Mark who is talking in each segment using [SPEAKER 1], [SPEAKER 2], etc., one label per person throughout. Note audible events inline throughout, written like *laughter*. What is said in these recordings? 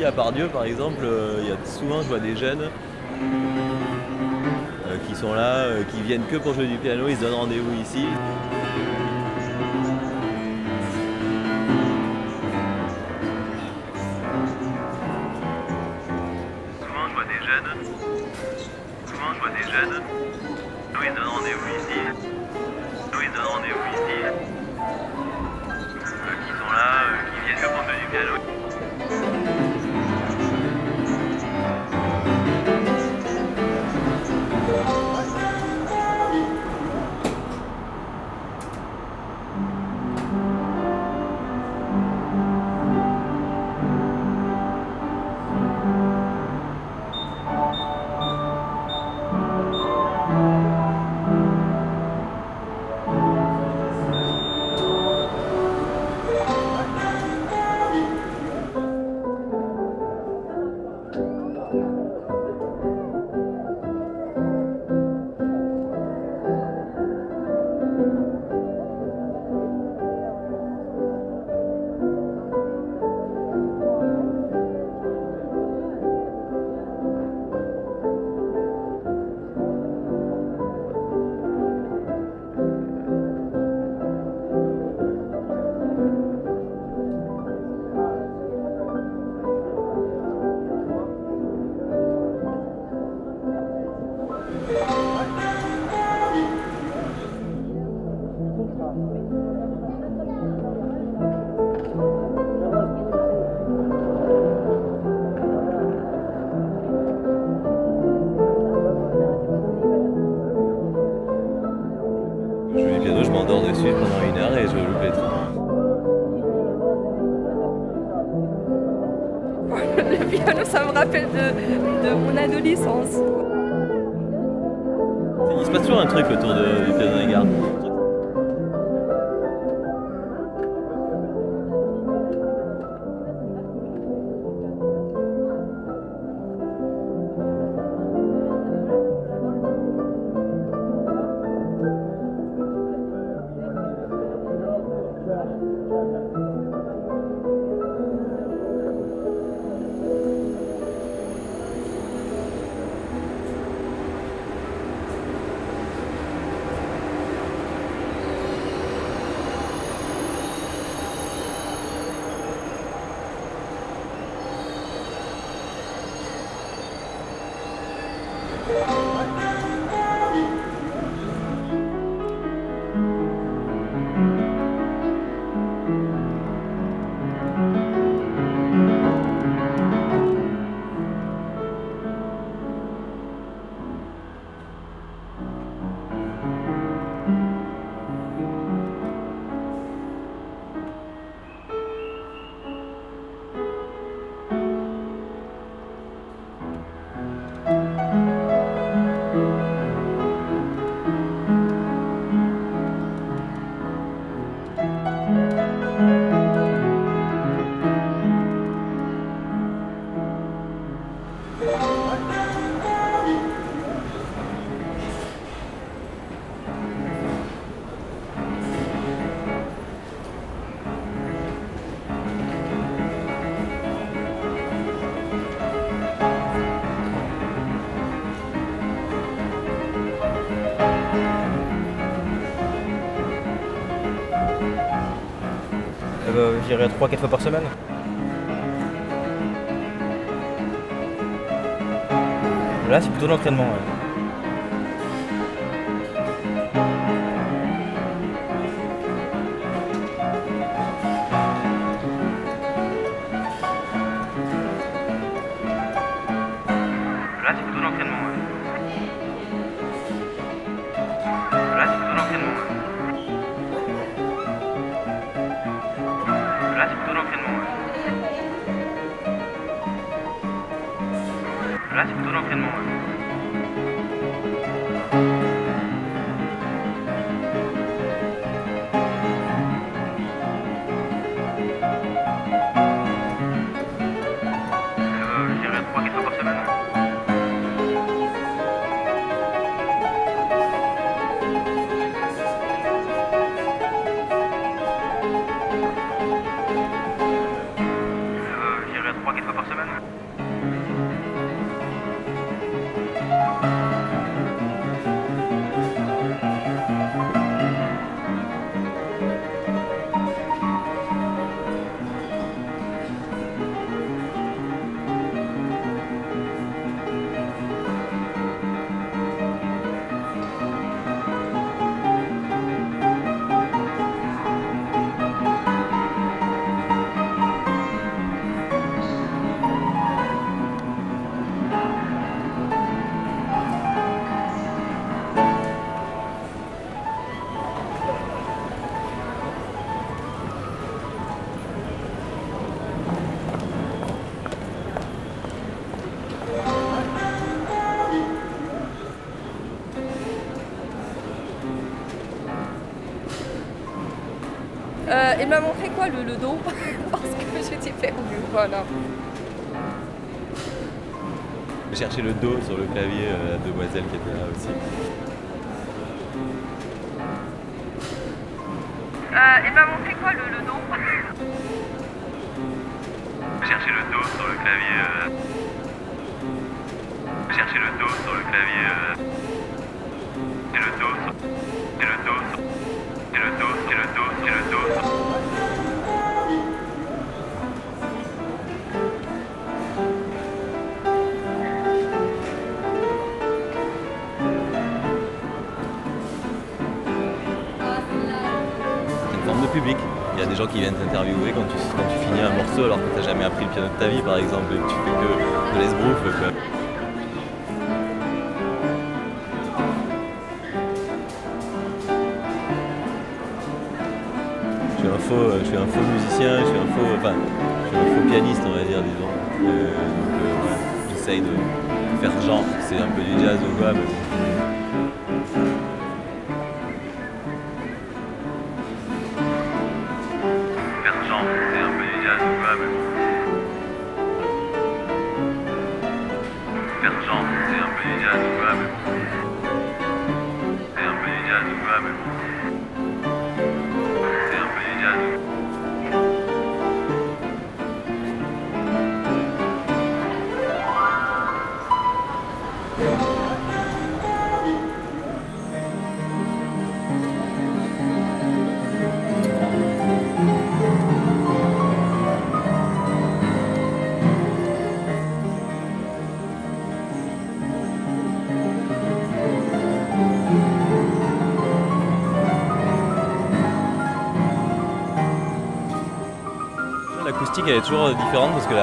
[SPEAKER 1] ici à Pardieu par exemple, il y a souvent je vois des jeunes qui sont là, qui viennent que pour jouer du piano, ils se donnent rendez-vous ici. Souvent je vois des jeunes, souvent je vois des jeunes, ils se donnent rendez-vous ici,
[SPEAKER 2] Le piano, ça me rappelle de, de mon adolescence.
[SPEAKER 1] Il se passe toujours un truc autour de- du piano des gardes.
[SPEAKER 3] J'irai 3-4 fois par semaine. Là, c'est plutôt l'entraînement. ouais. Là, c'est plutôt l'entraînement. ouais.
[SPEAKER 2] Euh, il m'a montré quoi le, le dos? *laughs* Parce que j'étais perdue. Voilà.
[SPEAKER 1] J'ai cherché le dos sur le clavier, euh, la demoiselle qui était là aussi.
[SPEAKER 2] Euh, il m'a montré quoi le, le dos?
[SPEAKER 4] Cherchez le dos sur le clavier. euh. Cherchez le dos sur le clavier. euh. Et le dos sur...
[SPEAKER 1] public. Il y a des gens qui viennent t'interviewer quand tu, finis un morceau alors que tu n'as jamais appris le piano de ta vie par exemple et que tu fais que de l'esbrouf. Je suis un faux, je suis un faux musicien, je suis un faux, enfin, je suis un faux pianiste on va dire disons. Euh, donc euh, j'essaye de faire genre c'est un peu du jazz ou quoi. mais
[SPEAKER 4] un peu
[SPEAKER 1] Elle est toujours différente parce que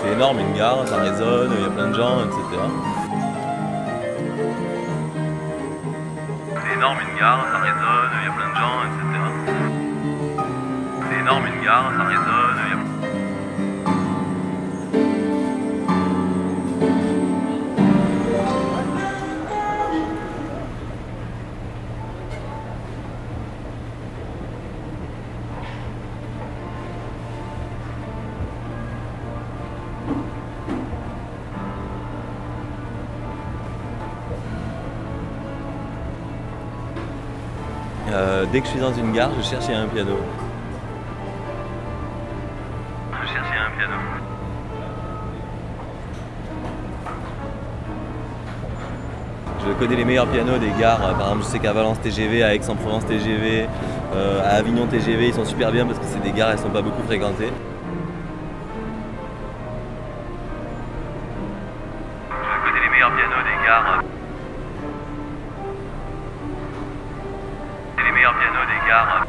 [SPEAKER 1] c'est énorme, une gare, ça résonne, il y a plein de gens, etc.
[SPEAKER 4] C'est énorme une gare, ça résonne, il y a plein de gens, etc. C'est énorme une gare, ça résonne,
[SPEAKER 1] Euh, dès que je suis dans une gare, je cherche un piano.
[SPEAKER 4] Je cherchais un piano.
[SPEAKER 1] Je connais les meilleurs pianos des gares. Euh, Par exemple, je sais qu'à Valence TGV, à Aix-en-Provence TGV, euh, à Avignon TGV, ils sont super bien parce que c'est des gares, elles sont pas beaucoup fréquentées.
[SPEAKER 4] Des gares.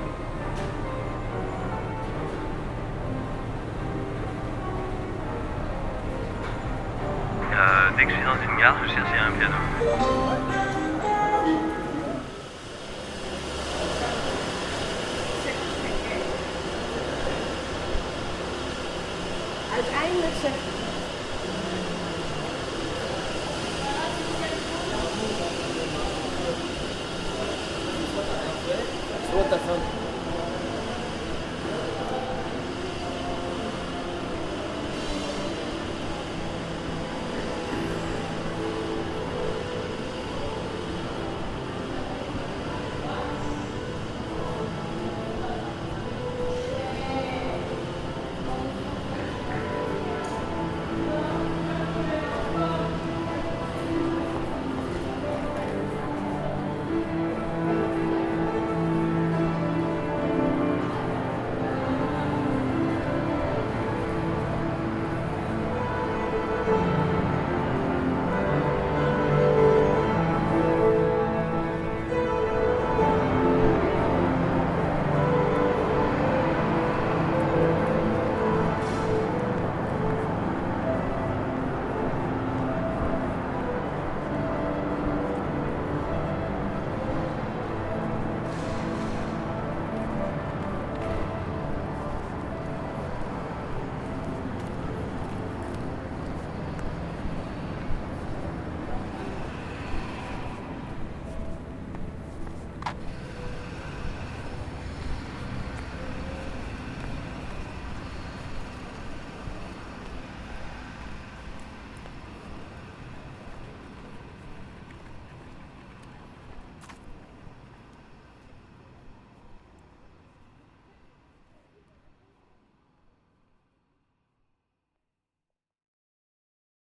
[SPEAKER 4] Euh, dès que je suis dans une gare, je cherchais un piano.
[SPEAKER 2] Uiteindelijk zeg